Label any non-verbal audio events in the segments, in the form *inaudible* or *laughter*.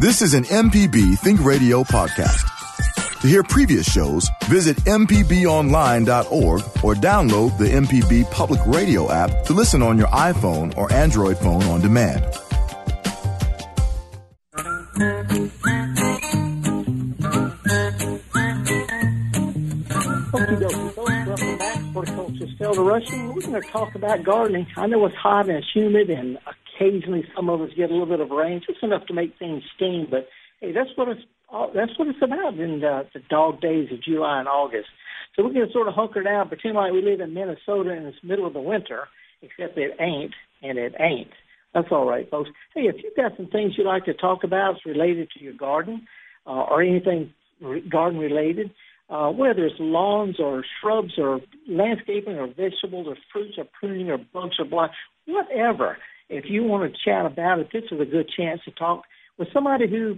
This is an MPB Think Radio podcast. To hear previous shows, visit MPBOnline.org or download the MPB Public Radio app to listen on your iPhone or Android phone on demand. Welcome back. Horticulturist Felder Rushing. We're going to talk about gardening. I know it's hot and it's humid, and occasionally some of us get a little bit of rain, just enough to make things steam. But hey, that's what it's all, that's what it's about in the, the dog days of July and August. So going to sort of hunker down, pretend like we live in Minnesota in the middle of the winter, except it ain't, and it ain't. That's all right, folks. Hey, if you've got some things you'd like to talk about related to your garden uh, or anything re- garden related, uh, whether it's lawns or shrubs or landscaping or vegetables or fruits or pruning or bugs or blight, whatever. If you want to chat about it, this is a good chance to talk with somebody who,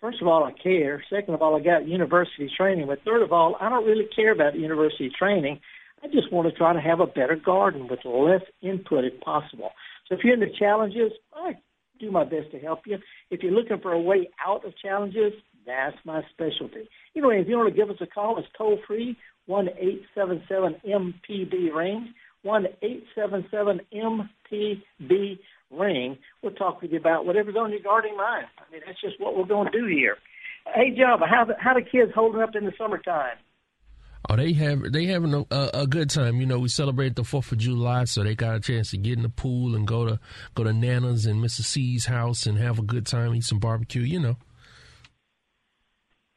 first of all, I care. Second of all, I got university training. But third of all, I don't really care about university training. I just want to try to have a better garden with less input if possible. So if you're into challenges, I do my best to help you. If you're looking for a way out of challenges, that's my specialty. Anyway, if you want to give us a call, it's toll free, one eight seven seven MPB ring, one eight seven seven MPB ring. We'll talk with you about whatever's on your gardening mind. I mean, that's just what we're going to do here. Hey, Java, how the, how the kids holding up in the summertime? Oh, they have they having a, a, a good time. You know, we celebrate the Fourth of July, so they got a chance to get in the pool and go to go to Nana's and Mrs. C's house and have a good time, eat some barbecue. You know.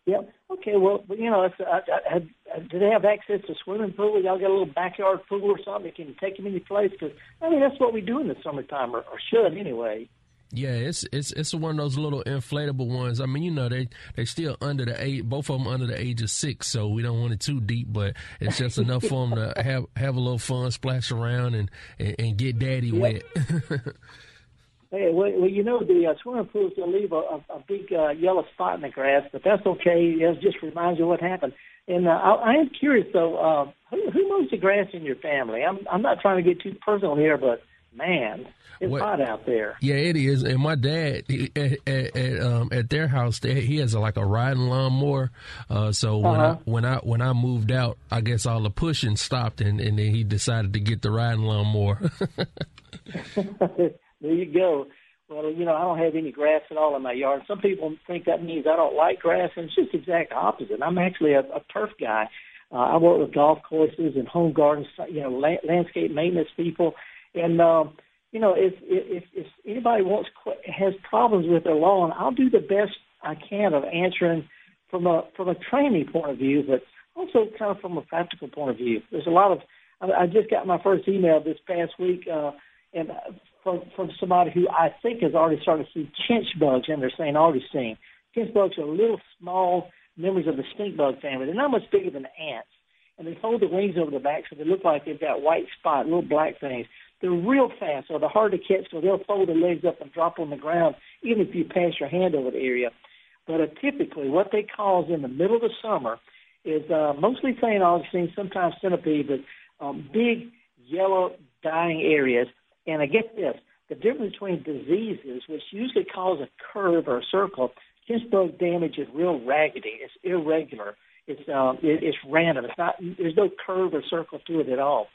Yep. Okay. Well, you know, it's, I, I, I, do they have access to swimming pool? Y'all got a little backyard pool or something? You can take them any place? Because I mean, that's what we do in the summertime, or, or should anyway. Yeah, it's it's it's one of those little inflatable ones. I mean, you know, they they still under the age, both of them under the age of six, so we don't want it too deep, but it's just enough for them to have have a little fun, splash around, and and, and get daddy yep. wet. *laughs* hey, well, well, you know, the uh, swimming pools will leave a, a, a big uh, yellow spot in the grass, but that's okay. It just reminds you what happened. And uh, I, I am curious though, uh, who, who mows the grass in your family? I'm I'm not trying to get too personal here, but man, it's well, hot out there. Yeah, it is. And my dad he, at at, at, um, at their house, they, he has a, like a riding lawnmower. Uh, so when uh-huh. I when I when I moved out, I guess all the pushing stopped, and, and then he decided to get the riding lawnmower. *laughs* *laughs* there you go. Well, you know, I don't have any grass at all in my yard. Some people think that means I don't like grass, and it's just the exact opposite. I'm actually a, a turf guy. Uh, I work with golf courses and home gardens, you know, la- landscape maintenance people, and um, you know, if if if anybody wants has problems with their lawn, I'll do the best I can of answering from a from a training point of view, but also kind of from a practical point of view. There's a lot of I, I just got my first email this past week, uh, and from from somebody who I think has already started to see chinch bugs in their St. Augustine. Chinch bugs are little small members of the stink bug family. They're not much bigger than ants, and they fold the wings over the back so they look like they've got white spot, little black things. They're real fast, so they're hard to catch, so they'll fold their legs up and drop on the ground, even if you pass your hand over the area. But uh, typically, what they cause in the middle of the summer is uh, mostly St. Augustine, sometimes centipede, but um, big yellow dying areas. And I get this, the difference between diseases, which usually cause a curve or a circle, bug damage is real raggedy. It's irregular. It's um, it, it's random. It's not. There's no curve or circle to it at all.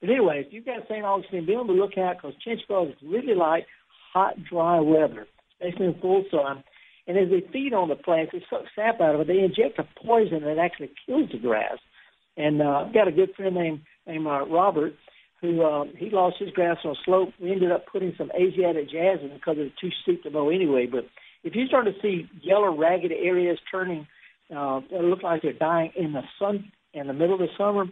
But anyway, if you've got St. Augustine, be on the lookout because chinch bugs really like hot, dry weather, especially in full sun. And as they feed on the plants, they suck sap out of it. They inject a poison that actually kills the grass. And uh, I've got a good friend named named uh, Robert who uh, he lost his grass on a slope. We ended up putting some Asiatic jasmine because it was too steep to mow anyway. But if you start to see yellow, ragged areas turning, uh, that look like they're dying in the sun in the middle of the summer,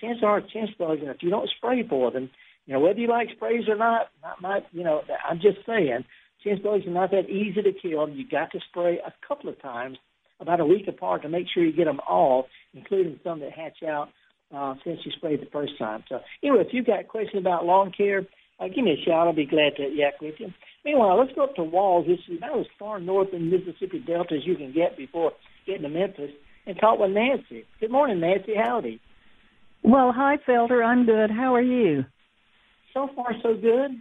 chances are chinch bugs, and if you don't spray for them, you know, whether you like sprays or not, not my, you know, I'm just saying, chinch bugs are not that easy to kill. You got to spray a couple of times, about a week apart, to make sure you get them all, including some that hatch out uh, since you sprayed the first time. So anyway, if you've got questions about lawn care, uh, give me a shout. I'll be glad to yak with you. Meanwhile, let's go up to Walls. This is about as far north in Mississippi Delta as you can get before getting to Memphis, and talk with Nancy. Good morning, Nancy. Howdy. Well, hi, Felder. I'm good. How are you? So far, so good.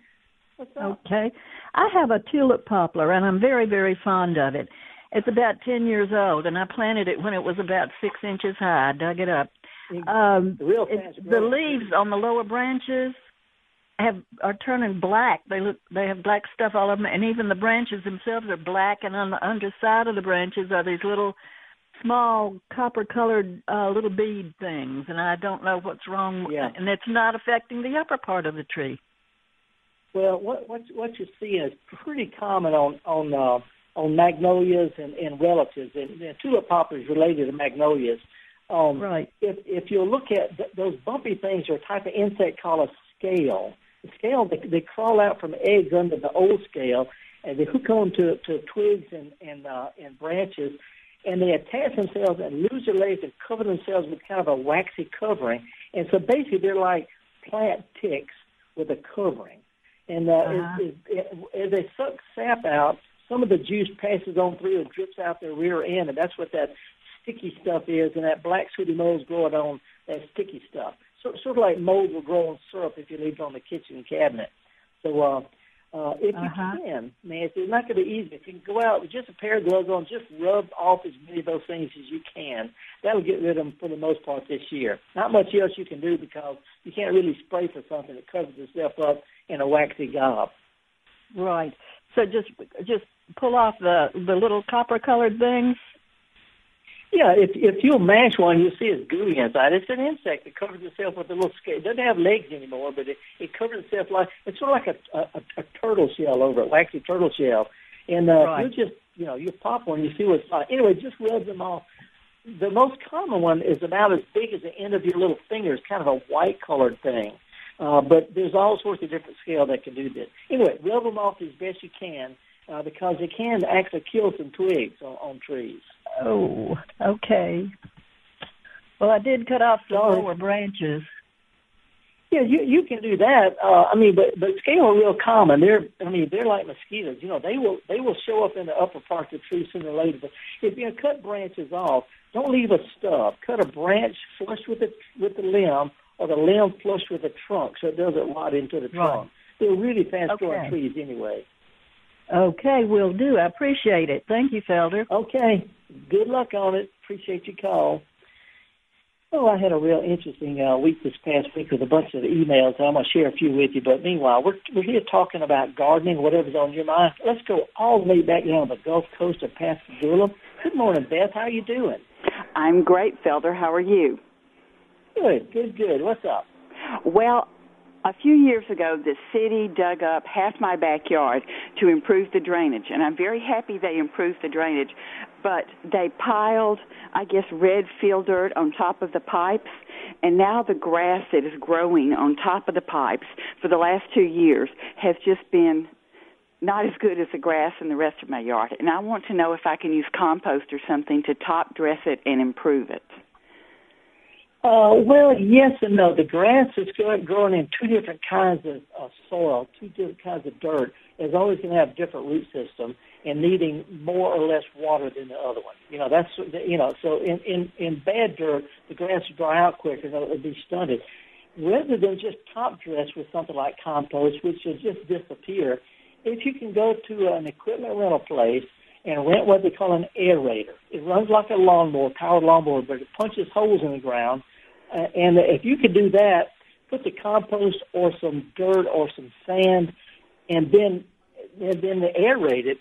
What's up? Okay. I have a tulip poplar, and I'm very, very fond of it. It's about ten years old, and I planted it when it was about six inches high. I dug it up. Um, Real it, the leaves on the lower branches have are turning black. They look they have black stuff all over them, and even the branches themselves are black. And on the underside of the branches are these little small copper colored uh, little bead things. And I don't know what's wrong. Yeah. And it's not affecting the upper part of the tree. Well, what what what you see is pretty common on on uh, on magnolias and, and relatives, and, and tulip poplars related to magnolias. Um, Right. If if you look at th- those bumpy things, are a type of insect called a scale. The scale they, they crawl out from eggs under the old scale, and they hook on to, to twigs and and uh, and branches, and they attach themselves and lose their legs and cover themselves with kind of a waxy covering. And so basically, they're like plant ticks with a covering. And uh, Uh-huh. as, as, as they suck sap out, some of the juice passes on through and drips out their rear end, and that's what that sticky stuff is. And that black sooty mold's growing on that sticky stuff. So, sort of like mold will grow on syrup if you leave it on the kitchen cabinet. So, uh, uh, if Uh-huh. you can, Nancy, it's not going to be easy. If you can go out with just a pair of gloves on, just rub off as many of those things as you can. That'll get rid of them for the most part this year. Not much else you can do because you can't really spray for something that covers itself up in a waxy gob. Right. So just just pull off the the little copper colored things. Yeah, if if you'll mash one, you'll see it's gooey inside. It's an insect that covers itself with a little scale. It doesn't have legs anymore, but it, it covers itself like it's sort of like a, a a turtle shell over it, waxy turtle shell. And uh, Right. you just you know you pop one, you see what's like. Anyway, just rub them off. The most common one is about as big as the end of your little finger. It's kind of a white colored thing. Uh, but there's all sorts of different scale that can do this. Anyway, rub them off as best you can uh, because they can actually kill some twigs on, on trees. Oh, okay. Well, I did cut off the Sorry. lower branches. Yeah, you you can do that. Uh, I mean, but but scale are real common. They're I mean they're like mosquitoes. You know, they will they will show up in the upper parts of the tree sooner or later. But if you cut branches off, don't leave a stub. Cut a branch flush with the with the limb, or the limb flush with the trunk, so it doesn't rot into the Right. trunk. They're really fast growing Okay. trees anyway. Okay, will do. I appreciate it. Thank you, Felder. Okay. Good luck on it. Appreciate your call. Oh, I had a real interesting uh, week this past week with a bunch of emails. I'm going to share a few with you. But meanwhile, we're we're here talking about gardening, whatever's on your mind. Let's go all the way back down the Gulf Coast of Pascagoula. Good morning, Beth. How are you doing? I'm great, Felder. How are you? Good, good, good. What's up? Well, a few years ago, the city dug up half my backyard to improve the drainage, and I'm very happy they improved the drainage. But they piled, I guess, red field dirt on top of the pipes, and now the grass that is growing on top of the pipes for the last two years has just been not as good as the grass in the rest of my yard. And I want to know if I can use compost or something to top dress it and improve it. Uh, well, yes and no. The grass is growing in two different kinds of uh, soil, two different kinds of dirt. It's always going to have different root system and needing more or less water than the other one. You know, that's you know. So in in in bad dirt, the grass will dry out quicker and it'll be stunted. Rather than just top dress with something like compost, which will just disappear, if you can go to an equipment rental place and rent what they call an aerator. It runs like a lawnmower, powered lawnmower, but it punches holes in the ground. Uh, and if you could do that, put the compost or some dirt or some sand, and then and then aerate it.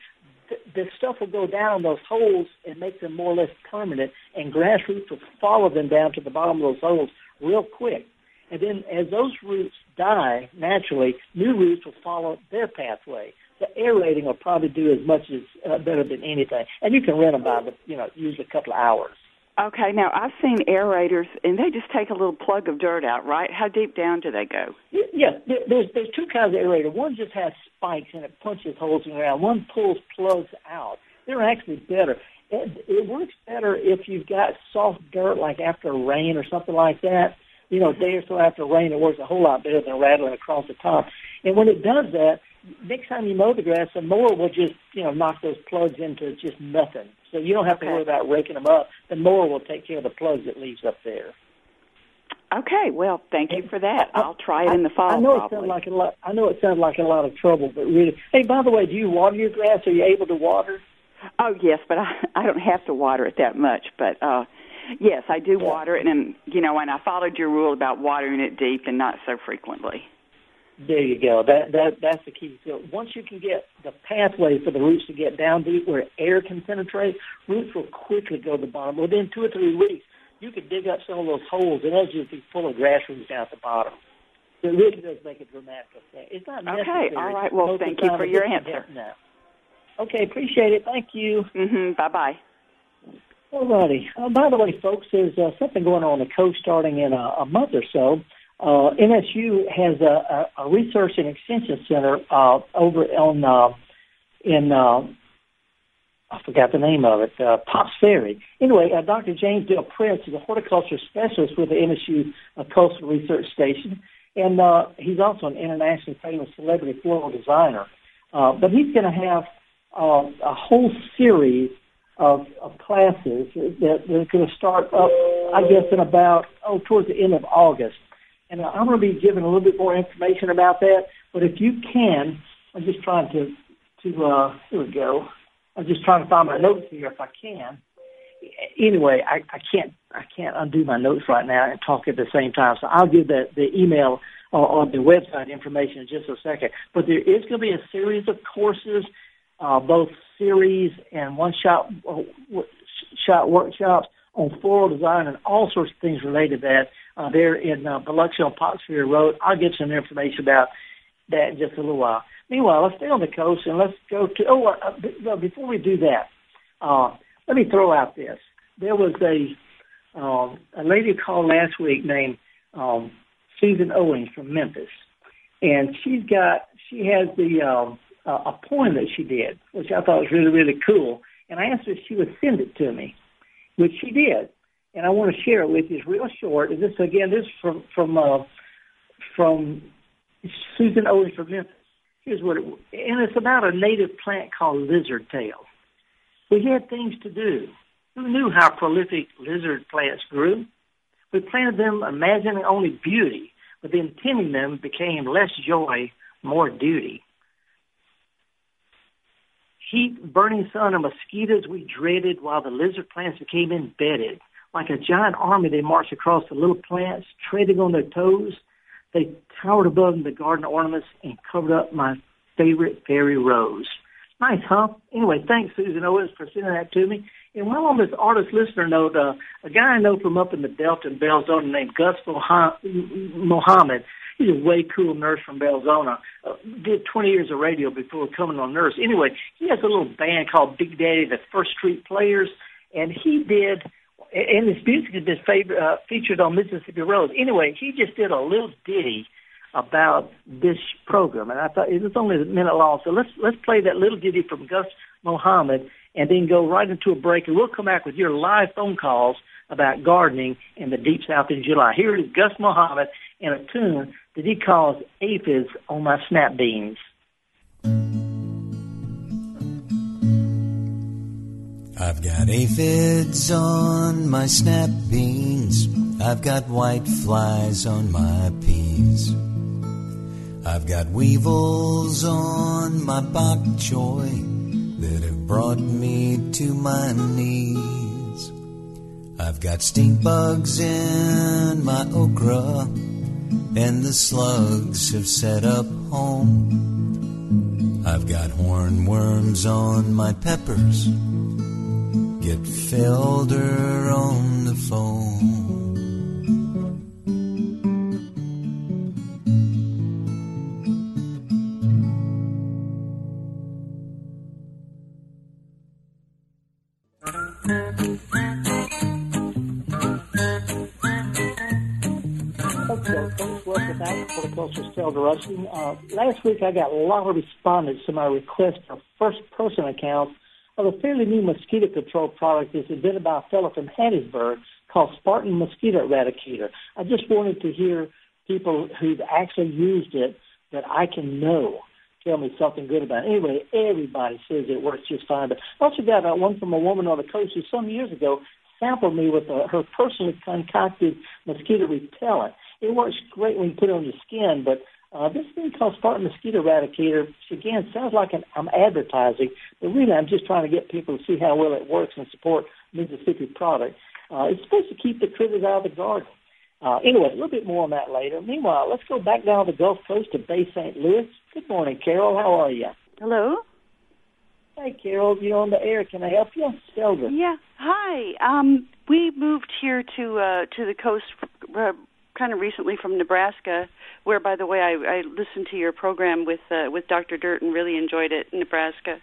th- The stuff will go down those holes and make them more or less permanent, and grass roots will follow them down to the bottom of those holes real quick. And then as those roots die naturally, new roots will follow their pathway. The aerating will probably do as much as uh, better than anything. And you can rent them by the, you know, usually a couple of hours. Okay, now I've seen aerators, and they just take a little plug of dirt out, right? How deep down do they go? Yeah, there- there's there's two kinds of aerator. One just has spikes and it punches holes in the ground. One pulls plugs out. They're actually better. It, it works better if you've got soft dirt, like after rain or something like that. You know, a day or so after rain, it works a whole lot better than rattling across the top. And when it does that, next time you mow the grass, the mower will just you know knock those plugs into just nothing. So you don't have to Okay. worry about raking them up. The mower will take care of the plugs it leaves up there. Okay, well, thank you for that. I'll try it in the fall. I know it sounds like a lot. I know it sounds like a lot of trouble, but really, hey, by the way, do you water your grass? Are you able to water? Oh yes, but I *laughs* I don't have to water it that much. But uh yes, I do water it, and you know, and I followed your rule about watering it deep and not so frequently. There you go. That that that's the key. So once you can get the pathway for the roots to get down deep where air can penetrate, roots will quickly go to the bottom. Within two or three weeks, you could dig up some of those holes and they'll just be full of grass roots down at the bottom. It really does make a dramatic effect. It's not necessary. Okay, all right. Well, thank you for your answer. Now. Okay, appreciate it. Thank you. Mm-hmm. Bye bye. All righty. Uh, by the way, folks, there's uh, something going on the coast starting in a, a month or so. Uh, MSU has a, a, a research and extension center uh, over on uh, in uh, I forgot the name of it, uh, Pops Ferry. Anyway, uh, Dr. James DelPrince is a horticulture specialist with the MSU uh, Coastal Research Station, and uh, he's also an internationally famous celebrity floral designer. Uh, but he's going to have uh, a whole series of, of classes that, that are going to start up, I guess, in about oh towards the end of August. And I'm going to be giving a little bit more information about that. But if you can, I'm just trying to to uh, here we go. I'm just trying to find my notes here if I can. Anyway, I, I can't I can't undo my notes right now and talk at the same time. So I'll give the the email or, or the website information in just a second. But there is going to be a series of courses, uh, both series and one shot uh, shot workshops on floral design and all sorts of things related to that. Uh, there in uh, Biloxi on Pops Road. I'll get some information about that in just a little while. Meanwhile, let's stay on the coast and let's go to. Oh, uh, before we do that, uh, let me throw out this. There was a um, a lady called last week named um, Susan Owens from Memphis, and she's got she has the um, uh, a poem that she did, which I thought was really really cool. And I asked her if she would send it to me, which she did. And I want to share it with you. It's real short. And this again, this is from from uh, from Susan Owens from Memphis. Here's what it and it's about a native plant called lizard tail. We had things to do. Who knew how prolific lizard plants grew? We planted them imagining only beauty, but then tending them became less joy, more duty. Heat, burning sun, and mosquitoes we dreaded while the lizard plants became embedded. Like a giant army, they marched across the little plants, treading on their toes. They towered above the garden ornaments and covered up my favorite fairy rose. Nice, huh? Anyway, thanks, Susan Owens, for sending that to me. And while on this artist listener note, uh, a guy I know from up in the Delta in Belzoni named Gus Mohammed, he's a way cool nurse from Belzoni, uh, did 20 years of radio before becoming a nurse. Anyway, he has a little band called Big Daddy, the First Street Players, and he did and his music has been favor, uh, featured on Mississippi Roads. Anyway, he just did a little ditty about this program, and I thought it was only a minute long. So let's let's play that little ditty from Gus Mohammed, and then go right into a break, and we'll come back with your live phone calls about gardening in the deep south in July. Here is Gus Mohammed in a tune that he calls aphids on my snap beans. I've got aphids on my snap beans. I've got white flies on my peas. I've got weevils on my bok choy that have brought me to my knees. I've got stink bugs in my okra, and the slugs have set up home. I've got hornworms on my peppers Felder on the phone. Uh, last week I got a lot of respondents to my request for first person accounts of a fairly new mosquito control product that's invented by a fellow from Hattiesburg called Spartan Mosquito Eradicator. I just wanted to hear people who've actually used it that I can know tell me something good about it. Anyway, everybody says it works just fine. But I also got uh, one from a woman on the coast who some years ago sampled me with uh, her personally concocted mosquito repellent. It works great when you put it on your skin, but Uh, this thing called Spartan Mosquito Eradicator, which again sounds like an, I'm advertising, but really I'm just trying to get people to see how well it works and support Mississippi product. Uh, it's supposed to keep the critters out of the garden. Uh, anyway, a little bit more on that later. Meanwhile, let's go back down the Gulf Coast to Bay St. Louis. Good morning, Carol. How are you? Hello. Hey, Carol. You're on the air. Can I help you? Zelda. Yeah. Hi. Um, we moved here to uh, to the coast uh, kind of recently from Nebraska, where, by the way, I, I listened to your program with uh, with Dr. Dirt and really enjoyed it in Nebraska.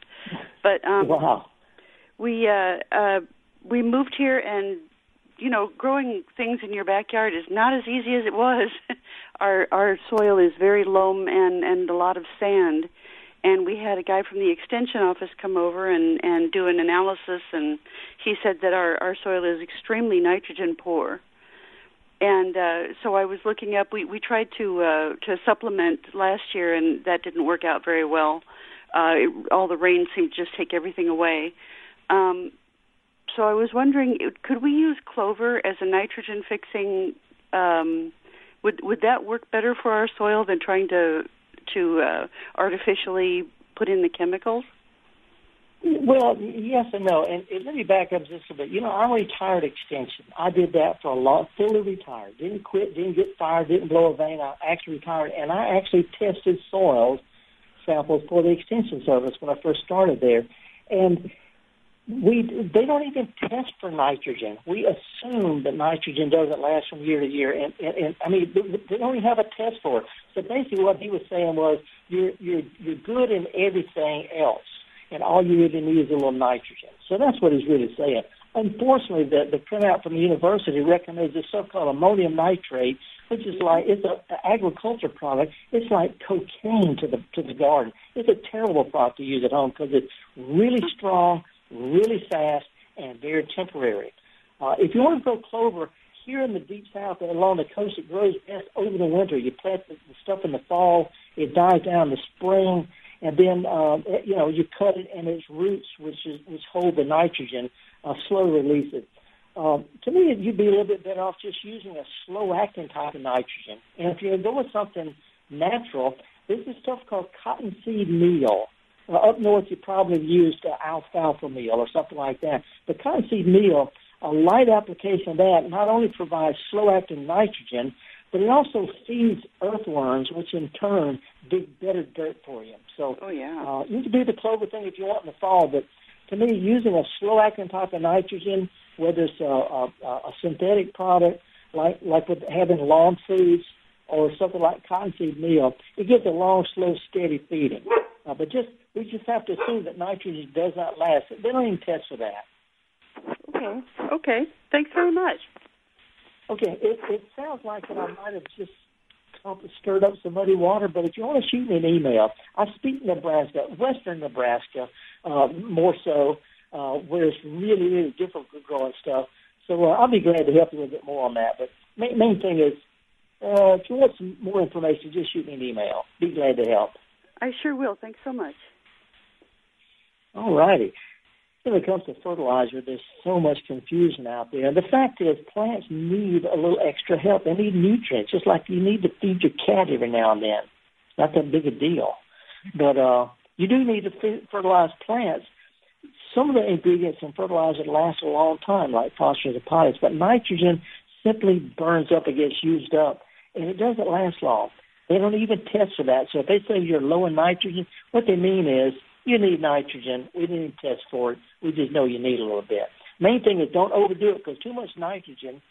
But um, wow. we uh, uh, we moved here and you know, growing things in your backyard is not as easy as it was. *laughs* our our soil is very loam and and a lot of sand. And we had a guy from the extension office come over and and do an analysis, and he said that our our soil is extremely nitrogen poor. And uh, so I was looking up. We we tried to uh, to supplement last year, and that didn't work out very well. Uh, it, all the rain seemed to just take everything away. Um, so I was wondering, could we use clover as a nitrogen fixing? Um, would would that work better for our soil than trying to to uh, artificially put in the chemicals? Well, yes and no. And, and let me back up just a bit. You know, I'm retired extension. I did that for a long, fully retired. Didn't quit, didn't get fired, didn't blow a vein. I actually retired, and I actually tested soils samples for the extension service when I first started there. And we they don't even test for nitrogen. We assume that nitrogen doesn't last from year to year, and, and, and I mean they don't even have a test for it. So basically, what he was saying was you're you're you're good in everything else, and all you really need is a little nitrogen. So that's what he's really saying. Unfortunately, the the printout from the university recommends this stuff called ammonium nitrate, which is like it's an agriculture product. It's like cocaine to the to the garden. It's a terrible product to use at home because it's really strong really fast and very temporary. Uh, if you want to grow clover here in the deep south and along the coast, it grows best over the winter. You plant the, the stuff in the fall, it dies down in the spring, and then uh, you know you cut it and its roots, which is which hold the nitrogen, uh, slow release it. Um, to me, you'd be a little bit better off just using a slow-acting type of nitrogen. And if you're with something natural, this is stuff called cottonseed meal. Uh, up north, you probably used uh, alfalfa meal or something like that. But cottonseed meal, a light application of that, not only provides slow-acting nitrogen, but it also feeds earthworms, which in turn dig better dirt for you. So oh, yeah. uh, you can do the clover thing if you want in the fall, but to me, using a slow-acting type of nitrogen, whether it's a, a, a synthetic product like like with having lawn foods or something like cottonseed meal, it gives a long, slow, steady feeding. Uh, but just we just have to assume that nitrogen does not last. They don't even test for that. Okay. Okay. Thanks very much. Okay. It, it sounds like that I might have just stirred up some muddy water, but if you want to shoot me an email, I speak Nebraska, western Nebraska, uh, more so, uh, where it's really, really difficult growing stuff. So uh, I'll be glad to help you a little bit more on that. But main, main thing is, uh, if you want some more information, just shoot me an email. Be glad to help. I sure will. Thanks so much. All righty. When it comes to fertilizer, there's so much confusion out there. And the fact is, plants need a little extra help. They need nutrients, just like you need to feed your cat every now and then. It's not that big a deal. But uh, you do need to fertilize plants. Some of the ingredients in fertilizer last a long time, like phosphorus and potash, but nitrogen simply burns up and gets used up, and it doesn't last long. They don't even test for that. So if they say you're low in nitrogen, what they mean is you need nitrogen. We didn't test for it. We just know you need a little bit. Main thing is don't overdo it because too much nitrogen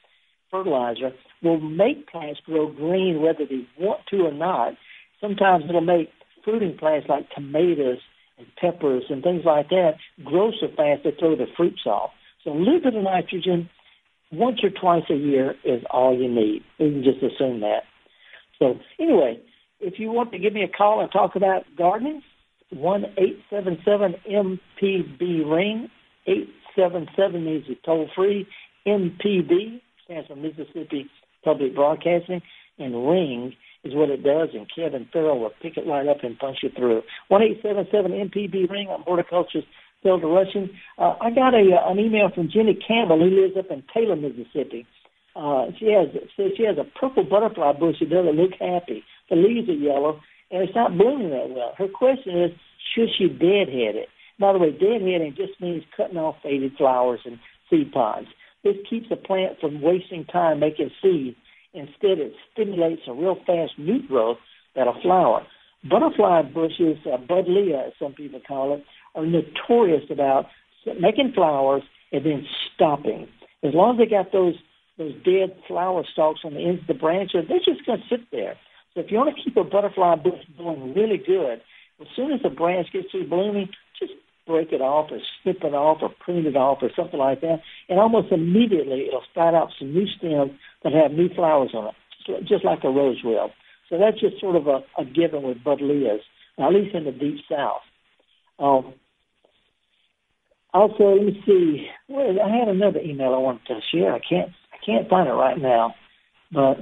fertilizer will make plants grow green whether they want to or not. Sometimes it'll make fruiting plants like tomatoes and peppers and things like that grow so fast they throw the fruits off. So a little bit of nitrogen once or twice a year is all you need. You can just assume that. So anyway, if you want to give me a call and talk about gardening, one eight seven seven MPB ring. Eight seven seven means it's toll free. MPB stands for Mississippi Public Broadcasting, and ring is what it does. And Kevin Farrell will pick it right up and punch you through. One eight seven seven MPB ring. I'm horticulturist Felder Rushing. Uh, I got a uh, an email from Jenny Campbell who lives up in Taylor, Mississippi. Uh, she has says she has a purple butterfly bush that doesn't look happy. the leaves are yellow, and it's not blooming that well. Her question is, should she deadhead it? By the way, deadheading just means cutting off faded flowers and seed pods. This keeps the plant from wasting time making seed. Instead, it stimulates a real fast new growth that'll flower. Butterfly bushes, uh, buddleia, as some people call it, are notorious about making flowers and then stopping. As long as they got those those dead flower stalks on the ends of the branches, they're just going to sit there. So if you want to keep a butterfly bush going really good, as soon as the branch gets through blooming, just break it off or snip it off or prune it off or something like that, and almost immediately it'll sprout out some new stems that have new flowers on it, just, just like a rose will. So that's just sort of a, a given with buddleias, at least in the deep south. Um, also, let me see. Well, I had another email I wanted to share. I can't I can't find it right now, but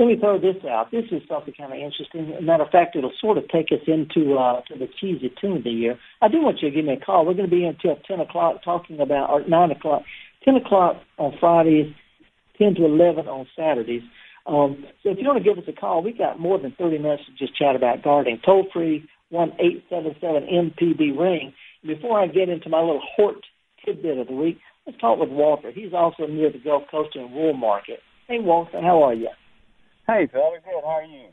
let me throw this out. This is something kind of interesting. matter of fact, it'll sort of take us into uh, to the cheesy tune of the year. I do want you to give me a call. We're going to be until ten o'clock talking about, or nine o'clock, ten o'clock on Fridays, ten to eleven on Saturdays. Um, so if you want to give us a call, we got more than thirty minutes to just chat about gardening. Toll free one eight seven seven MPB ring. Before I get into my little Hort tidbit of the week, let's talk with Walter. He's also near the Gulf Coast and Woolmarket. Hey Walter, how are you? Hey, fella, good. How are you?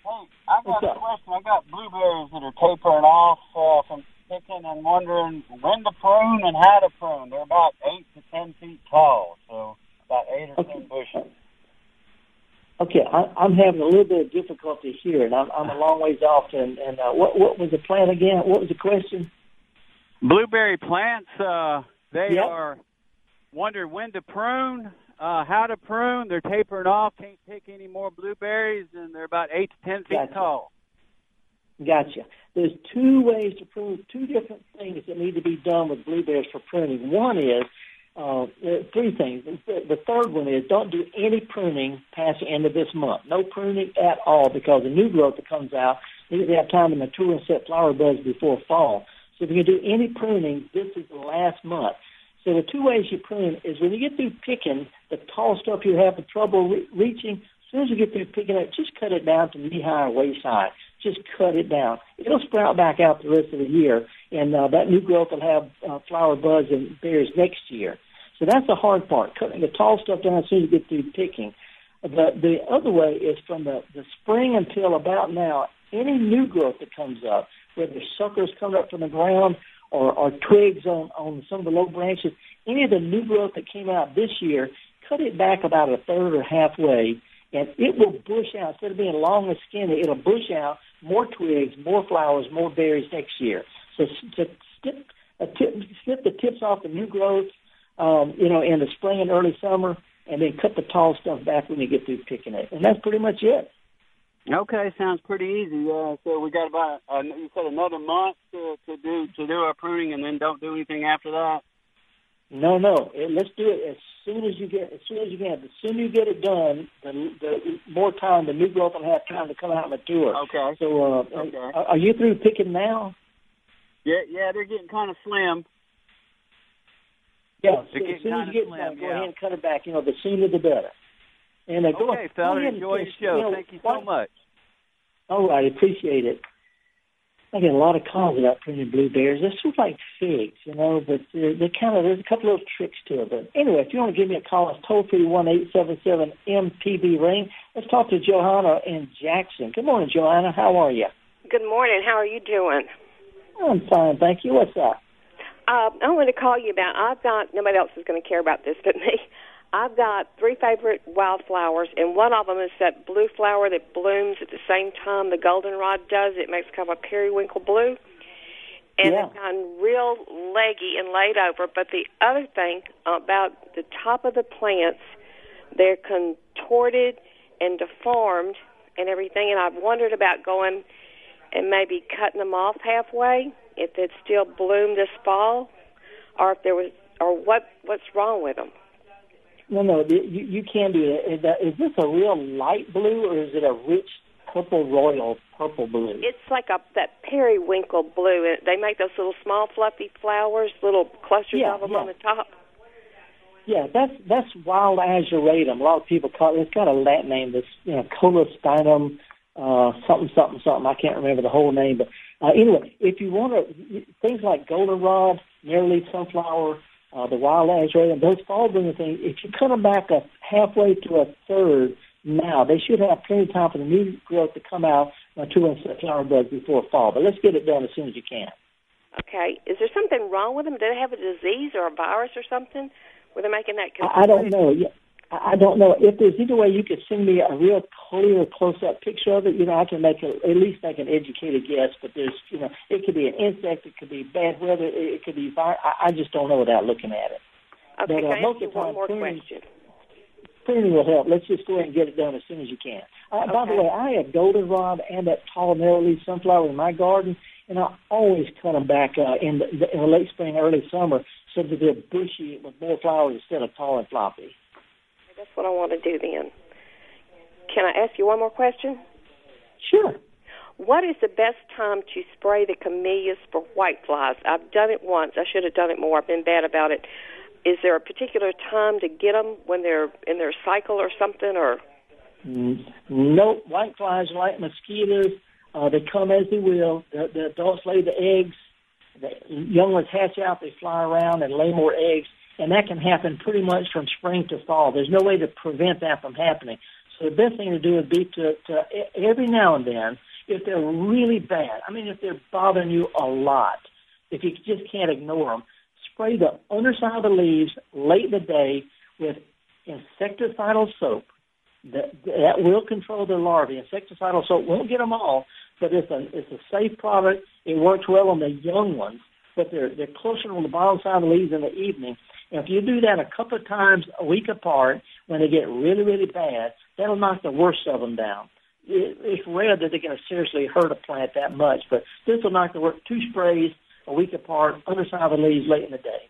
Hey, I got a question. I got blueberries that are tapering off uh, from picking and wondering when to prune and how to prune. They're about eight to ten feet tall, so about eight or okay. ten bushes. Okay, I, I'm having a little bit of difficulty here, and I'm, I'm a long ways off. And, and uh, what what was the plan again? What was the question? Blueberry plants, uh, they yep. are wondering when to prune uh, how to prune. They're tapering off. Can't pick any more blueberries, and they're about eight to ten feet gotcha. tall. Gotcha. There's two ways to prune. Two different things that need to be done with blueberries for pruning. One is uh, three things. The third one is don't do any pruning past the end of this month. No pruning at all because the new growth that comes out needs to have time to mature and set flower buds before fall. So if you do any pruning, this is the last month. So the two ways you prune is when you get through picking the tall stuff you have the trouble re- reaching. As soon as you get through picking it, just cut it down to knee high or waist high. Just cut it down. It'll sprout back out the rest of the year, and uh, that new growth will have uh, flower buds and berries next year. So that's the hard part, cutting the tall stuff down as soon as you get through picking. The the other way is from the, the spring until about now, any new growth that comes up, whether suckers come up from the ground or, or twigs on, on some of the low branches, any of the new growth that came out this year, cut it back about a third or halfway, and it will bush out. Instead of being long and skinny, it'll bush out more twigs, more flowers, more berries next year. So to snip, a tip, snip the tips off the new growth, um, you know, in the spring and early summer, and then cut the tall stuff back when you get through picking it. And that's pretty much it. Okay, sounds pretty easy. Uh, so we got about uh, you said another month to, to do to do our pruning, and then don't do anything after that. No, no. Let's do it as soon as you get as soon as you can. The sooner you get it done, the, the more time the new growth will have time to come out and mature. Okay. So, uh, okay. Are, are you through picking now? Yeah, yeah. They're getting kind of slim. Yeah. So as soon as you get slim, done, yeah. go ahead and cut it back. You know, the sooner the better. And uh, go, okay, fella, enjoy the show. You know, Thank you so much. All right, appreciate it. I get a lot of calls about pruning blueberries. They're sort of like figs, you know, but they're, they're kind of, there's a couple of tricks to it. But anyway, if you want to give me a call, it's toll free one eight seven seven MPB ring. Let's talk to Johanna in Jackson. Good morning, Johanna. How are you? Good morning. How are you doing? I'm fine, thank you. What's up? Uh, I want to call you about. I've got nobody else is going to care about this but me. I've got three favorite wildflowers, and one of them is that blue flower that blooms at the same time the goldenrod does. It makes kind of a periwinkle blue. And yeah. they've gone real leggy and laid over. But the other thing about the top of the plants, they're contorted and deformed and everything. And I've wondered about going and maybe cutting them off halfway if they'd still bloom this fall, or if there was, or what what's wrong with them. No, no, you, you can do it. Is, that, is this a real light blue or is it a rich purple royal purple blue? It's like a that periwinkle blue. They make those little small fluffy flowers, little clusters yeah, of them yeah. on the top. Yeah, that's that's wild ageratum. A lot of people call it. It's got a Latin name. This you know, Coelestinum uh, something, something, something. I can't remember the whole name, but uh, anyway, if you want to, things like goldenrod, narrowleaf sunflower, uh, the wild azalea, and those fall blooming things, if you cut them back a halfway to a third now, they should have plenty of time for the new growth to come out uh, two flower buds before fall. But let's get it done as soon as you can. Okay. Is there something wrong with them? Do they have a disease or a virus or something? Were they making that? I, I don't know. Yeah. I don't know if there's either way you could send me a real clear close-up picture of it. You know, I can make a, at least make an educated guess. But there's, you know, it could be an insect, it could be bad weather, it could be fire. I, I just don't know without looking at it. Okay, but, uh, most I you of the time, one more pruning, question? pruning will help. Let's just go ahead and get it done as soon as you can. Uh, By the way, I have goldenrod and that tall narrowleaf sunflower in my garden, and I always cut them back uh, in, the, in the late spring, early summer, so that they're bushy with more flowers instead of tall and floppy. That's what I want to do then. Can I ask you one more question? Sure. What is the best time to spray the camellias for whiteflies? I've done it once. I should have done it more. I've been bad about it. Is there a particular time to get them when they're in their cycle or something? Or Mm, Nope, white flies are like mosquitoes. Uh, they come as they will. The, the adults lay the eggs. The young ones hatch out. They fly around and lay more eggs, and that can happen pretty much from spring to fall. There's no way to prevent that from happening. So the best thing to do would be to, to every now and then, if they're really bad. I mean, if they're bothering you a lot, if you just can't ignore them, spray the underside of the leaves late in the day with insecticidal soap that that will control their larvae. Insecticidal soap won't get them all, but it's a it's a safe product. It works well on the young ones, but they're they're closer on the bottom side of the leaves in the evening. And if you do that a couple of times a week apart, when they get really really bad, that'll knock the worst of them down. It, it's rare that they're going to seriously hurt a plant that much, but this will knock the worst. Two sprays a week apart, underside of the leaves late in the day.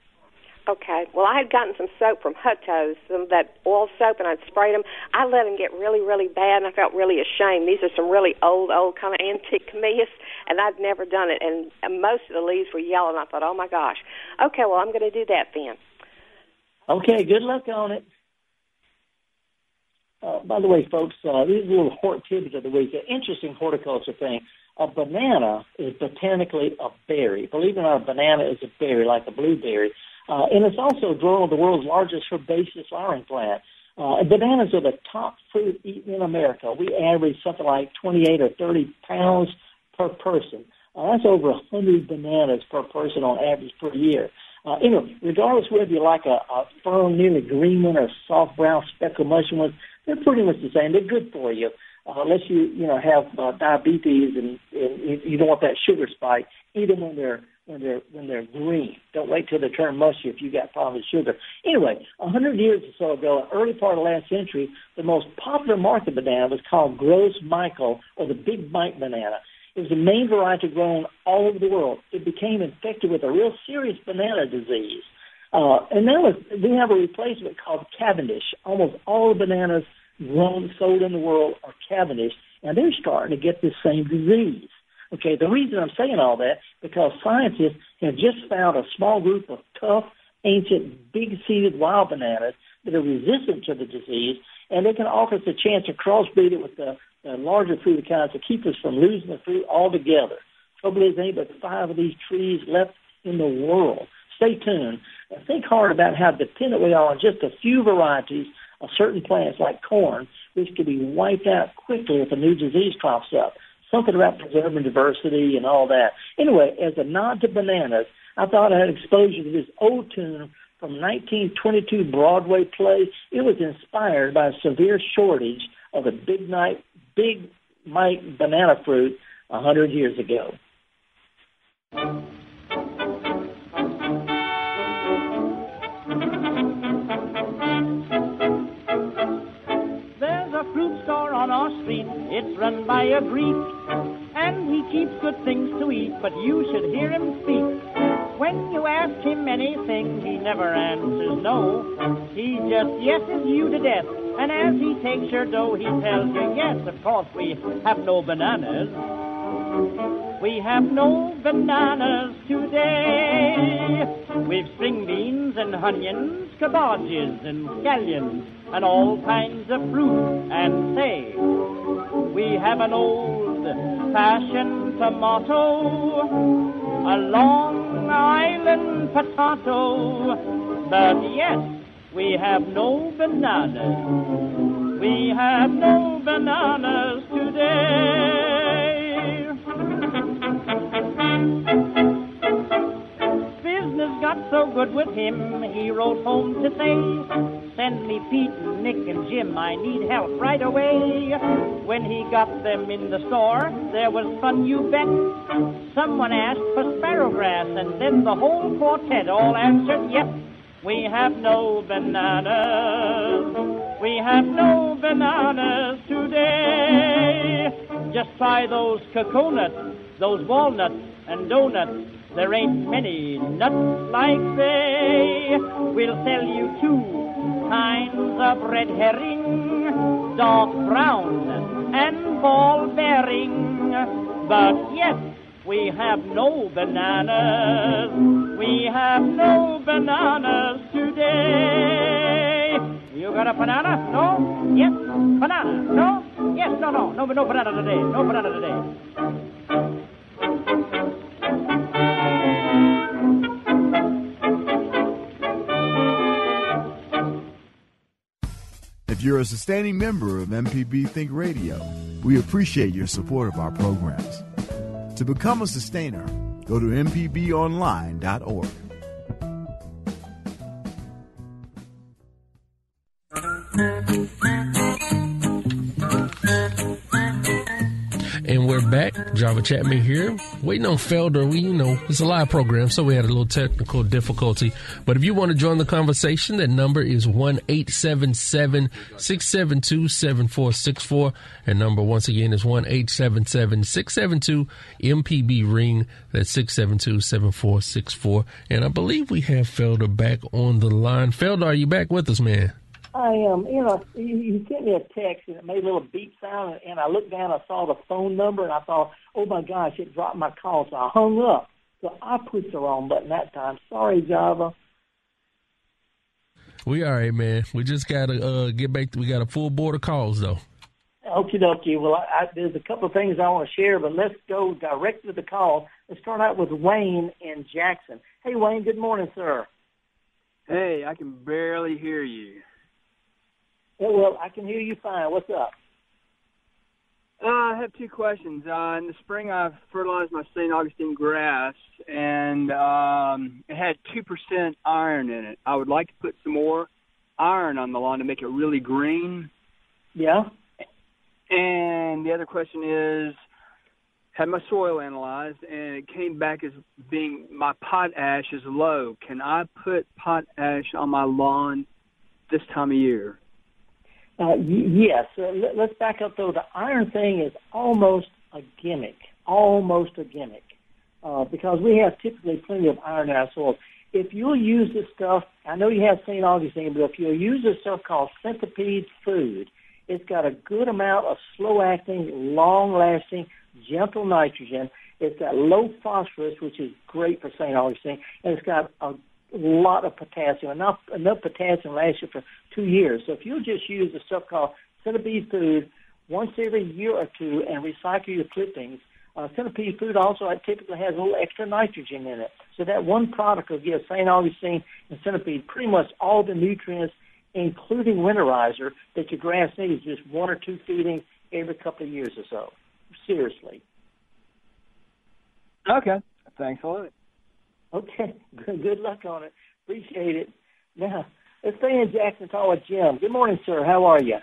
Okay, well, I had gotten some soap from Hutto's, some that oil soap, and I'd sprayed them. I let them get really, really bad, and I felt really ashamed. These are some really old, old kind of antique camellias, and I'd never done it. And most of the leaves were yellow, and I thought, oh my gosh. Okay, well, I'm going to do that then. Okay, good luck on it. Uh, by the way, folks, uh, a little hort tidbit of the week. An interesting horticulture thing. A banana is botanically a berry. Believe it or not, a banana is a berry, like a blueberry. Uh, and it's also grown the world's largest herbaceous flowering plant. Uh, bananas are the top fruit eaten in America. We average something like 28 or 30 pounds per person. Uh, that's over 100 bananas per person on average per year. Uh, anyway, regardless whether you like a, a firm, nearly green one or soft brown speckled mushroom one, they're pretty much the same. They're good for you, uh, unless you you know have uh, diabetes and, and you- you don't want that sugar spike. Eat them when they're when they're when they're green. Don't wait till they turn mushy if you got problems with sugar. Anyway, a hundred years or so ago, early part of last century, the most popular market banana was called Gros Michel or the Big Mike banana. It was the main variety grown all over the world. It became infected with a real serious banana disease. Uh, and now we have a replacement called Cavendish. Almost all the bananas grown, sold in the world are Cavendish, and they're starting to get this same disease. Okay, the reason I'm saying all that, because scientists have just found a small group of tough, ancient, big-seeded wild bananas that are resistant to the disease, and they can offer us a chance to crossbreed it with the, the larger fruit kinds to keep us from losing the fruit altogether. Trouble is, ain't but five of these trees left in the world. Stay tuned and think hard about how dependent we are on just a few varieties of certain plants like corn, which could be wiped out quickly if a new disease crops up. Something about preserving diversity and all that. Anyway, as a nod to bananas, I thought I had exposure to this old tune from 1922 Broadway play. It was inspired by a severe shortage of the big night, big Mike banana fruit a hundred years ago. Street. It's run by a Greek. And he keeps good things to eat, but you should hear him speak. When you ask him anything, he never answers no. He just yeses you to death. And as he takes your dough, he tells you, yes, of course, we have no bananas. We have no bananas today. We've string beans and onions, cabbages and scallions, and all kinds of fruit. And say, We have an old fashioned tomato, a Long Island potato, but yes, we have no bananas. We have no bananas today. Business got so good with him, he wrote home to say, Send me Pete, and Nick, and Jim, I need help right away. When he got them in the store, there was fun, you bet. Someone asked for sparrowgrass, and then the whole quartet all answered, Yep. We have no bananas. We have no bananas today. Just try those coconuts, those walnuts, and donuts. There ain't many nuts like they. We'll sell you two kinds of red herring, dark brown and ball bearing. But yes, we have no bananas. We have no bananas today. You got a banana? No? Yes? Banana? No? Yes, no, no. No, no banana today. No banana today. If you're a sustaining member of MPB Think Radio, we appreciate your support of our programs. To become a sustainer, go to MPBOnline.org. Java Chapman here. Waiting on Felder. We, you know, it's a live program, so we had a little technical difficulty. But if you want to join the conversation, that number is 1 877 672 7464. And number, once again, is 1 877 672 MPB Ring. That's 672 7464. And I believe we have Felder back on the line. Felder, are you back with us, man? I am. You know, you, you sent me a text and it made a little beep sound, and I looked down. I saw the phone number, and I thought, "Oh my gosh, it dropped my call." So I hung up. So I pushed the wrong button that time. Sorry, Java. We all right, man. We just gotta uh, get back. To, we got a full board of calls though. Okie dokie. Well, I, I, there's a couple of things I want to share, but let's go direct to the call. Let's start out with Wayne in Jackson. Hey, Wayne. Good morning, sir. Hey, I can barely hear you. Oh, well, I can hear you fine. What's up? Uh, I have two questions. Uh, in the spring, I've fertilized my St. Augustine grass, and um, it had 2% iron in it. I would like to put some more iron on the lawn to make it really green. Yeah. And the other question is, had my soil analyzed, and it came back as being my potash is low. Can I put potash on my lawn this time of year? Uh, yes. Uh, let, let's back up though. The iron thing is almost a gimmick, almost a gimmick, uh, because we have typically plenty of iron in our soil. If you'll use this stuff, I know you have St. Augustine, but if you'll use this stuff called Centipede Food, it's got a good amount of slow-acting, long-lasting, gentle nitrogen. It's got low phosphorus, which is great for St. Augustine, and it's got a lot of potassium, enough enough potassium lasts you for two years. So if you just use the stuff called centipede food once every year or two and recycle your clippings, uh, centipede food also typically has a little extra nitrogen in it. So that one product will give St. Augustine and centipede pretty much all the nutrients, including winterizer, that your grass needs, just one or two feedings every couple of years or so. Seriously. Okay. Thanks a lot. Okay. *laughs* Good luck on it. Appreciate it. Now, let's stay in Jackson talk with Jim. Good morning, sir. How are you?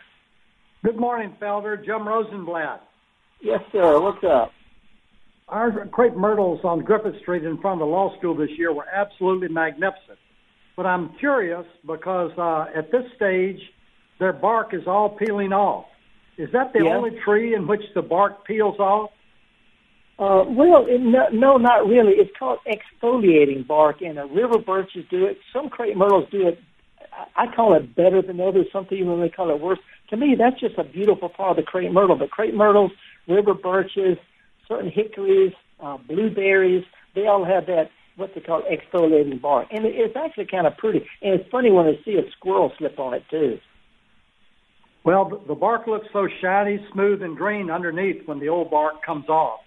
Good morning, Felder. Jim Rosenblatt. Yes, sir. What's up? Our crepe myrtles on Griffith Street in front of the law school this year were absolutely magnificent. But I'm curious because uh, at this stage, their bark is all peeling off. Is that the Yeah. only tree in which the bark peels off? Uh, well, it, no, no, not really. It's called exfoliating bark, and uh, river birches do it. Some crepe myrtles do it. I, call it better than others. Some people may call it worse. To me, that's just a beautiful part of the crepe myrtle. But crepe myrtles, river birches, certain hickories, uh, blueberries, they all have that what they call exfoliating bark, and it, it's actually kind of pretty. And it's funny when I see a squirrel slip on it too. Well, the bark looks so shiny, smooth, and green underneath when the old bark comes off.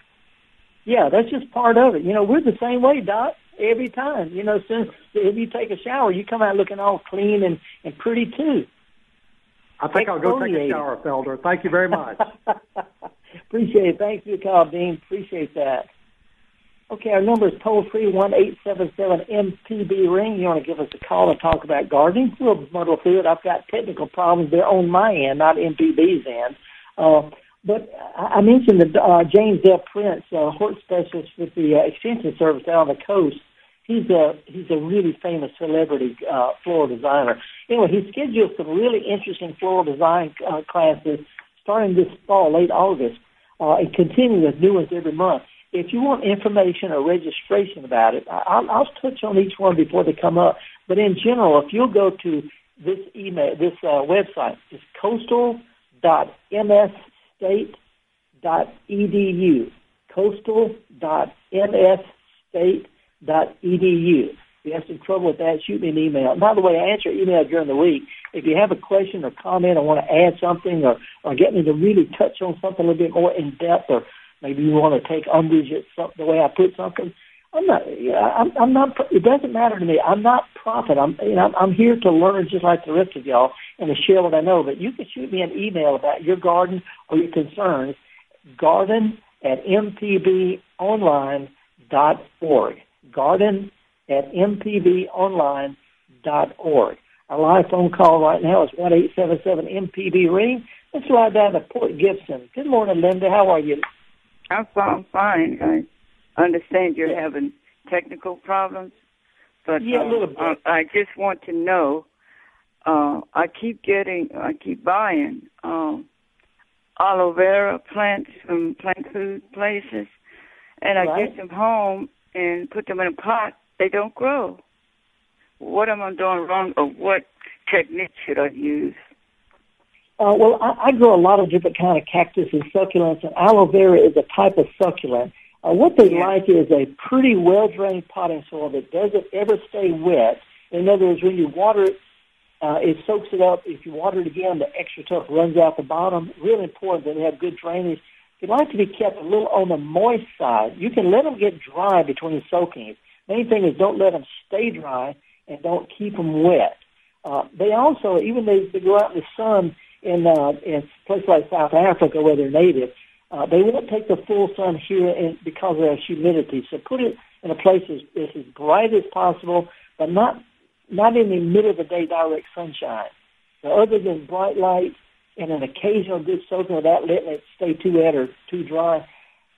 Yeah, that's just part of it. You know, we're the same way, Doc. Every time, you know, since if you take a shower, you come out looking all clean and and pretty too. I think I'll go take a shower, Felder. Thank you very much. *laughs* Appreciate it. Thanks for your call, Dean. Appreciate that. Okay, our number is toll free one eight seven seven MPB ring. You want to give us a call and talk about gardening? We'll muddle through it. I've got technical problems there on my end, not MPB's end. Uh, but I mentioned that uh, James Del Prince, uh, hort specialist with the uh, Extension Service out on the coast. He's a he's a really famous celebrity uh, floral designer. Anyway, he scheduled some really interesting floral design uh, classes starting this fall, late August, uh, and continuing with new ones every month. If you want information or registration about it, I'll, I'll touch on each one before they come up. But in general, if you'll go to this email, this uh, website, it's coastal.msstate.edu. Coastal.msstate.edu. If you have some trouble with that, shoot me an email. By the way, I answer email during the week. If you have a question or comment or want to add something or, or get me to really touch on something a little bit more in depth or maybe you want to take umbrage at some, the way I put something, I'm not. Know, I'm, I'm not. It doesn't matter to me. I'm not prophet. I'm. You know, I'm, here to learn just like the rest of y'all and to share what I know. But you can shoot me an email about your garden or your concerns. Garden at mpbonline.org. Garden at mpbonline.org. Our live phone call right now is one eight seven seven MPB ring. Let's slide down to Port Gibson. Good morning, Linda. How are you? I'm fine. fine. I understand you're having technical problems, but Yeah, uh. I, I just want to know. Uh, I keep getting, I keep buying um, aloe vera plants from plant food places, and I Right. get them home and put them in a pot. They don't grow. What am I doing wrong, or what technique should I use? Uh, well, I, I grow a lot of different kind of cactus and succulents, and aloe vera is a type of succulent. Uh, what they like is a pretty well-drained potting soil that doesn't ever stay wet. In other words, when you water it, uh, it soaks it up. If you water it again, the extra stuff runs out the bottom. Really important that they have good drainage. They like to be kept a little on the moist side. You can let them get dry between soakings. Main thing is don't let them stay dry and don't keep them wet. Uh, they also, even though they go out in the sun in uh, in places like South Africa where they're native, uh, they won't take the full sun here in, because of their humidity. So put it in a place that's, that's as bright as possible, but not not in the middle of the day direct sunshine. So other than bright light and an occasional good soaking without letting it stay too wet or too dry,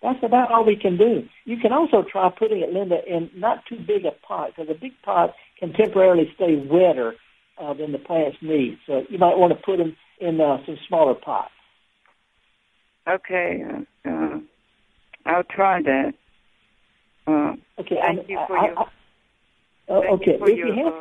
that's about all we can do. You can also try putting it, Linda, in not too big a pot because a big pot can temporarily stay wetter uh, than the plants need. So you might want to put them in uh, some smaller pots. Okay, uh, uh, I'll try that. Uh, Okay, thank I- you for I- your. I- Uh, okay, you if your, you have, uh,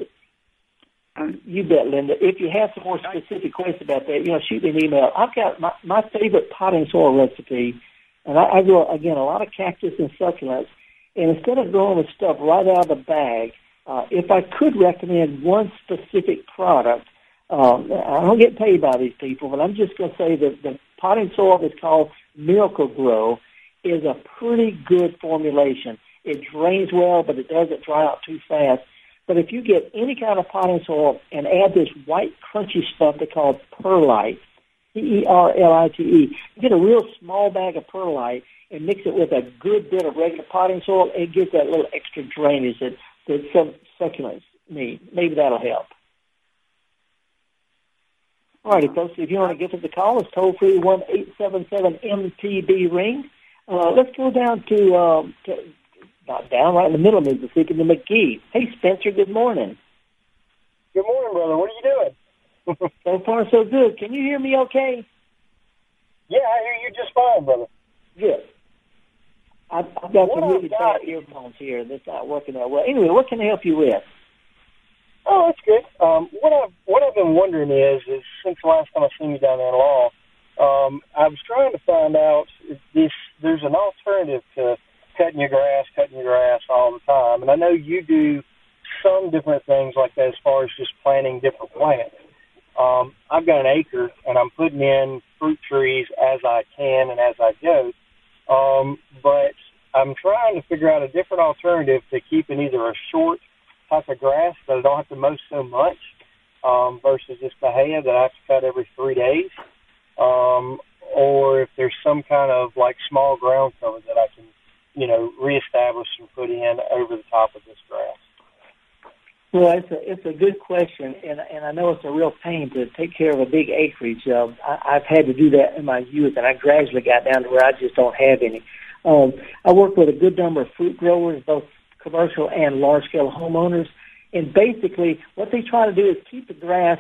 to, you bet, Linda. If you have some more specific questions about that, you know, shoot me an email. I've got my my favorite potting soil recipe, and I, I grow again a lot of cactus and succulents. And instead of growing the stuff right out of the bag, uh, if I could recommend one specific product, um, I don't get paid by these people, but I'm just going to say that the potting soil that's called Miracle-Gro is a pretty good formulation. It drains well, but it doesn't dry out too fast. But if you get any kind of potting soil and add this white crunchy stuff they call perlite, P-E-R-L-I-T-E, you get a real small bag of perlite and mix it with a good bit of regular potting soil, it gives that little extra drainage that, that some succulents need. Maybe that'll help. All righty, folks. If you want to give us a call, it's toll free one eight seven seven MPB ring. Uh, let's go down to, um, to not down right in the middle of Mississippi to Magee. Hey, Spencer. Good morning. Good morning, brother. What are you doing? *laughs* So far, so good. Can you hear me? Okay. Yeah, I hear you just fine, brother. Good. I've, I've got What some really bad earphones here that's not working that well. Anyway, what can I help you with? Oh, that's good. Um, what I've what I've been wondering is, is since the last time I seen you down there in Law, um, I was trying to find out if this there's an alternative to cutting your grass, cutting your grass all the time, and I know you do some different things like that as far as just planting different plants. Um, I've got an acre, and I'm putting in fruit trees as I can and as I go. Um, but I'm trying to figure out a different alternative to keeping either a short type of grass that I don't have to mow so much um, versus this bahia that I have to cut every three days, um, or if there's some kind of like small ground cover that I can, you know, reestablish and put in over the top of this grass. Well, it's a it's a good question, and and I know it's a real pain to take care of a big acreage. Uh, I, I've had to do that in my youth, and I gradually got down to where I just don't have any. Um, I work with a good number of fruit growers, both commercial and large scale homeowners, and basically what they try to do is keep the grass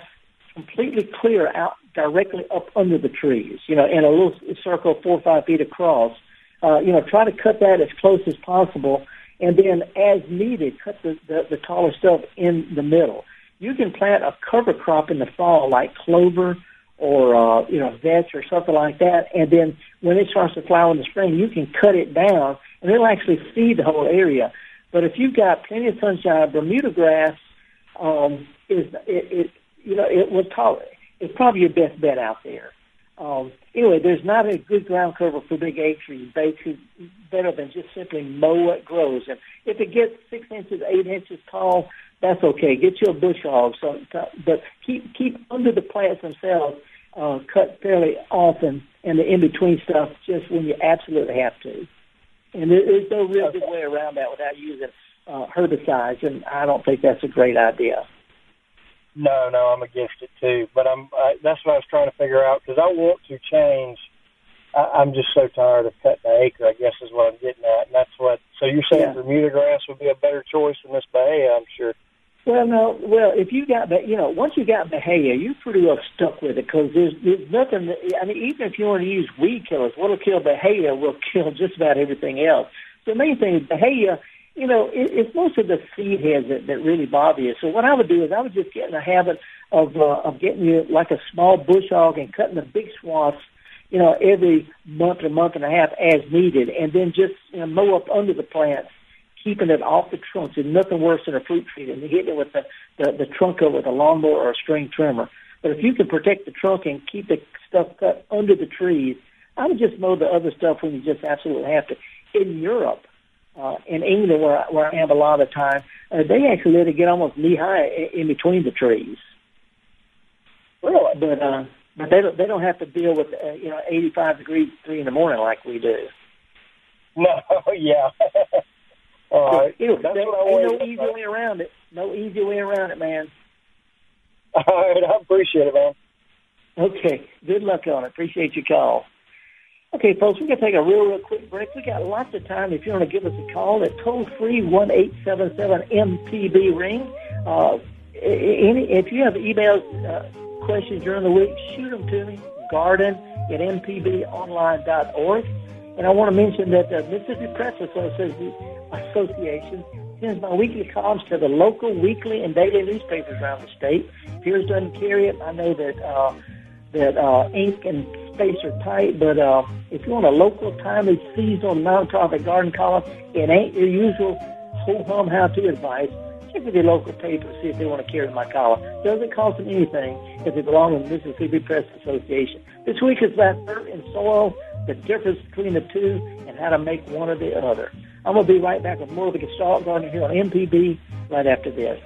completely clear out directly up under the trees. You know, in a little circle four or five feet across. Uh, you know, try to cut that as close as possible and then as needed, cut the, the, the taller stuff in the middle. You can plant a cover crop in the fall like clover or, uh, you know, vetch or something like that. And then when it starts to flower in the spring, you can cut it down and it'll actually feed the whole area. But if you've got plenty of sunshine, Bermuda grass, um, is, it, it, you know, it will tolerate, it's probably your best bet out there. Um, anyway, there's not a good ground cover for big A trees. Basically, better than just simply mow what grows. And if it gets six inches, eight inches tall, that's okay. Get you a bush hog. So, but keep keep under the plants themselves. Uh, cut fairly often, and the in between stuff just when you absolutely have to. And there, there's no real good way around that without using uh, herbicides, and I don't think that's a great idea. No, no, I'm against it too. But I'm I, that's what I was trying to figure out because I want to change. I, I'm just so tired of cutting an acre. I guess is what I'm getting at, and that's what. So you're saying Yeah. Bermuda grass would be a better choice than this bahia? I'm sure. Well, no. Well, if you got, you know, once you got Bahia, you're pretty well stuck with it because there's there's nothing. That, I mean, even if you want to use weed killers, what'll kill Bahia will *laughs* kill just about everything else. The main thing is Bahia. You know, it, it's most of the seed heads that, that really bother you. So what I would do is I would just get in the habit of uh, of getting you like a small bush hog and cutting the big swaths. You know, every month or month and a half as needed, and then just you know, mow up under the plants keeping it off the trunks. There's nothing worse than a fruit tree than hitting it with the, the, the trunk of it with a lawnmower or a string trimmer. But if you can protect the trunk and keep the stuff cut under the trees, I would just mow the other stuff when you just absolutely have to. In Europe, uh, in England, where I, where I am a lot of the time, uh, they actually let it get almost knee high in, in between the trees. Really? But uh, but they don't they don't have to deal with uh, you know 85 degrees three in the morning like we do. *laughs* No, yeah. *laughs* All right. You know, That's there what I ain't no easy way around it. No easy way around it, man. *laughs* All right, I appreciate it, man. Okay. Good luck on it. Appreciate your call. Okay, folks, we're going to take a real, real quick break. We got lots of time if you want to give us a call at toll free one eight seven seven MPB ring. Uh, any, if you have emails, uh, questions during the week, shoot them to me. Garden at mpbonline.org. And I want to mention that the Mississippi Press Association, sends my weekly columns to the local weekly and daily newspapers around the state. Piers doesn't carry it. I know that uh, that uh, ink and space are tight, but uh, if you want a local, timely, seasonal, nonprofit garden column, it ain't your usual ho-hum how-to advice. Check with your local paper, to see if they want to carry my column. Doesn't cost them anything if they belong to the Mississippi Press Association. This week is about dirt and soil, the difference between the two, and how to make one or the other. I'm going to be right back with more of the Gestalt Garden here on MPB right after this.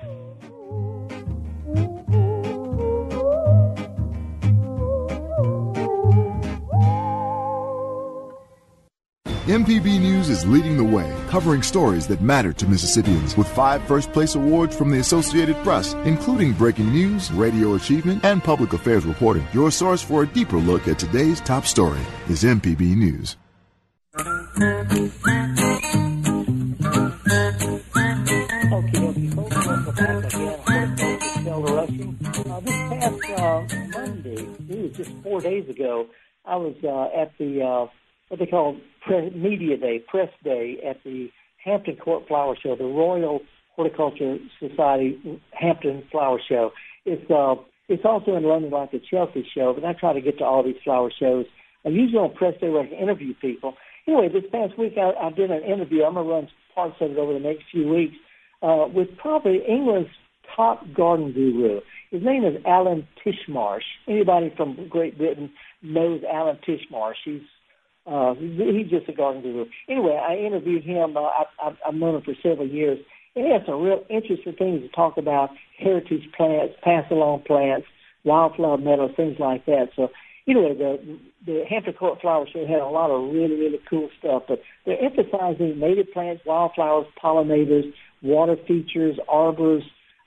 MPB News is leading the way, covering stories that matter to Mississippians with five first place awards from the Associated Press, including breaking news, radio achievement, and public affairs reporting. Your source for a deeper look at today's top story is MPB News. Uh, this past uh, Monday, it was just four days ago, I was uh, at the uh, what they call media day, press day at the Hampton Court Flower Show, the Royal Horticulture Society Hampton Flower Show. It's uh, it's also in London like the Chelsea Show, but I try to get to all these flower shows. I usually on press day where I can interview people. Anyway, this past week I, I did an interview. I'm gonna run parts of it over the next few weeks uh, with probably England's top garden guru. His name is Alan Titchmarsh. Anybody from Great Britain knows Alan Titchmarsh. He's uh, he's just a garden guru. Anyway, I interviewed him. Uh, I, I've, I've known him for several years. And he has some real interesting things to talk about: heritage plants, pass along plants, wildflower meadows, things like that. So anyway, the the Hampton Court Flower Show had a lot of really really cool stuff. But they're emphasizing native plants, wildflowers, pollinators, water features, arbors,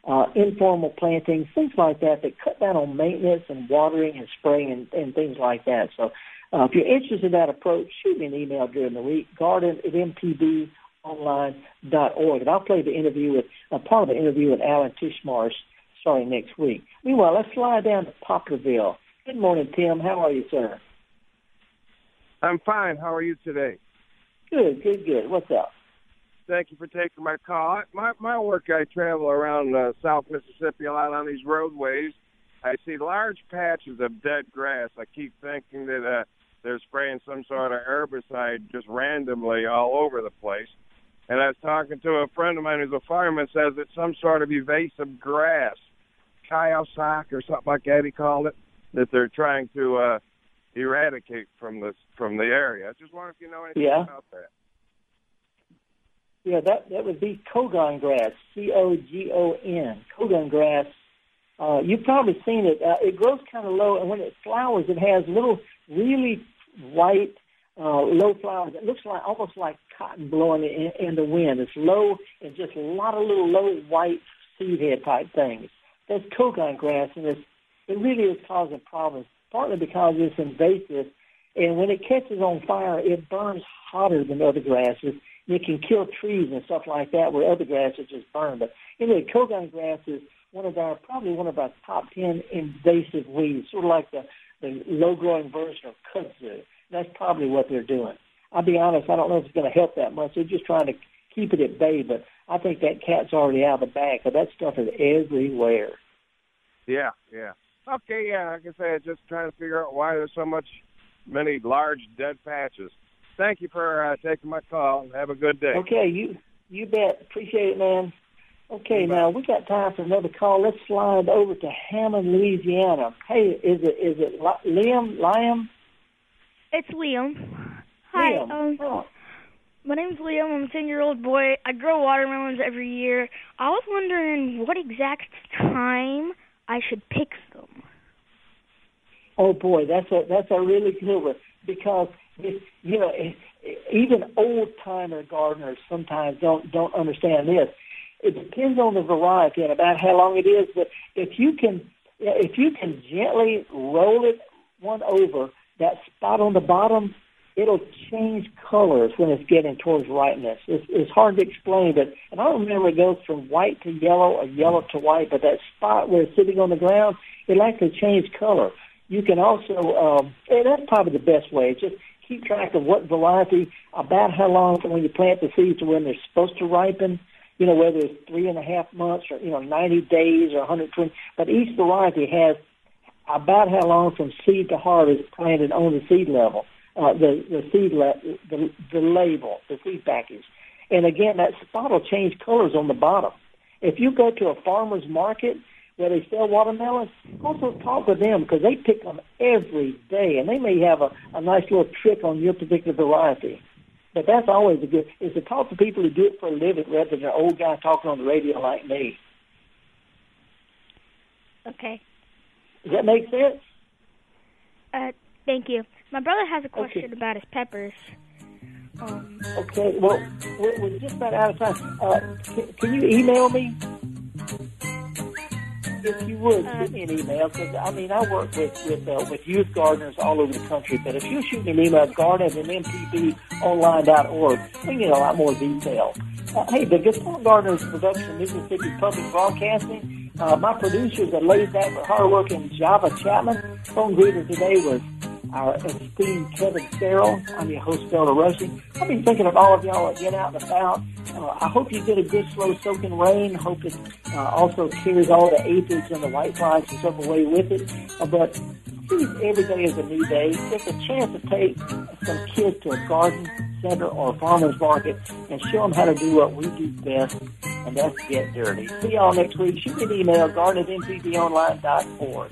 uh, informal plantings, things like that that cut down on maintenance and watering and spraying and, and things like that. So uh, if you're interested in that approach, shoot me an email during the week, garden at mpbonline.org. And I'll play the interview with, uh, part of the interview with Alan Titchmarsh starting next week. Meanwhile, let's slide down to Poplarville. Good morning, Tim. How are you, sir? I'm fine. How are you today? Good, good, good. What's up? Thank you for taking my call. My my work, I travel around uh, South Mississippi a lot on these roadways. I see large patches of dead grass. I keep thinking that uh, they're spraying some sort of herbicide just randomly all over the place. And I was talking to a friend of mine who's a fireman, says it's some sort of evasive grass, sock or something like that. He called it that they're trying to uh, eradicate from the from the area. I just wonder if you know anything yeah. about that. Yeah, that that would be cogon grass, C O G O N, cogon grass. Uh, you've probably seen it. Uh, it grows kind of low, and when it flowers, it has little, really white, uh, low flowers. It looks like almost like cotton blowing in, in the wind. It's low and just a lot of little low white seed head type things. That's cogon grass, and it's, it really is causing problems. Partly because it's invasive, and when it catches on fire, it burns hotter than other grasses it can kill trees and stuff like that where other grasses just burn. But anyway, cogon grass is one of our probably one of our top ten invasive weeds, sort of like the, the low growing version of kudzu. That's probably what they're doing. I'll be honest, I don't know if it's going to help that much. They're just trying to keep it at bay, but I think that cat's already out of the bag because that stuff is everywhere. Yeah, yeah. Okay, yeah, like I say, just trying to figure out why there's so much many large dead patches thank you for uh, taking my call. Have a good day. Okay, you you bet. Appreciate it, man. Okay, now we got time for another call. Let's slide over to Hammond, Louisiana. Hey, is it is it Liam? Liam? It's Liam. Hi. Liam. Um, oh. My name's Liam. I'm a 10 year old boy. I grow watermelons every year. I was wondering what exact time I should pick them. Oh boy, that's a that's a really good one because you know, even old timer gardeners sometimes don't don't understand this. It depends on the variety and about how long it is. But if you can, if you can gently roll it one over, that spot on the bottom, it'll change colors when it's getting towards ripeness. It's, it's hard to explain, but and I remember it goes from white to yellow or yellow to white. But that spot where it's sitting on the ground, it'll actually change color. You can also, um, and that's probably the best way. Just keep track of what variety, about how long from when you plant the seeds to when they're supposed to ripen. You know, whether it's three and a half months or, you know, 90 days or 120. But each variety has about how long from seed to harvest planted on the seed level, uh, the, the seed, le- the, the label, the seed package. And again, that spot will change colors on the bottom. If you go to a farmer's market where they sell watermelons, also talk with them because they pick them every day, and they may have a, a nice little trick on your particular variety. But that's always a good is to talk to people who do it for a living rather than an old guy talking on the radio like me. Okay. Does that make sense? Uh, thank you. My brother has a question Okay. about his peppers. Um, Okay. Well, we're, we're just about out of time. Uh, can, can you email me? If you would, shoot me an email because I mean I work with with uh, with youth gardeners all over the country. But if you shoot me an email, garden at mpbonline.org, we can get a lot more detail. Uh, hey, the Guitar Gardeners production, Mississippi Public Broadcasting. Uh, my producers are laid back but hardworking Java Chapman. Phone greeter today was our esteemed Kevin Farrell. I'm your host, Felder Rushing. I've been thinking of all of y'all that get out and about. Uh, I hope you get a good slow soaking rain. hope it uh, also carries all the aphids and the whiteflies and stuff away with it. Uh, but please, every day is a new day. It's a chance to take some kids to a garden center or farmer's market and show them how to do what we do best and that's Get Dirty. See y'all next week. Shoot me an email, garnet at.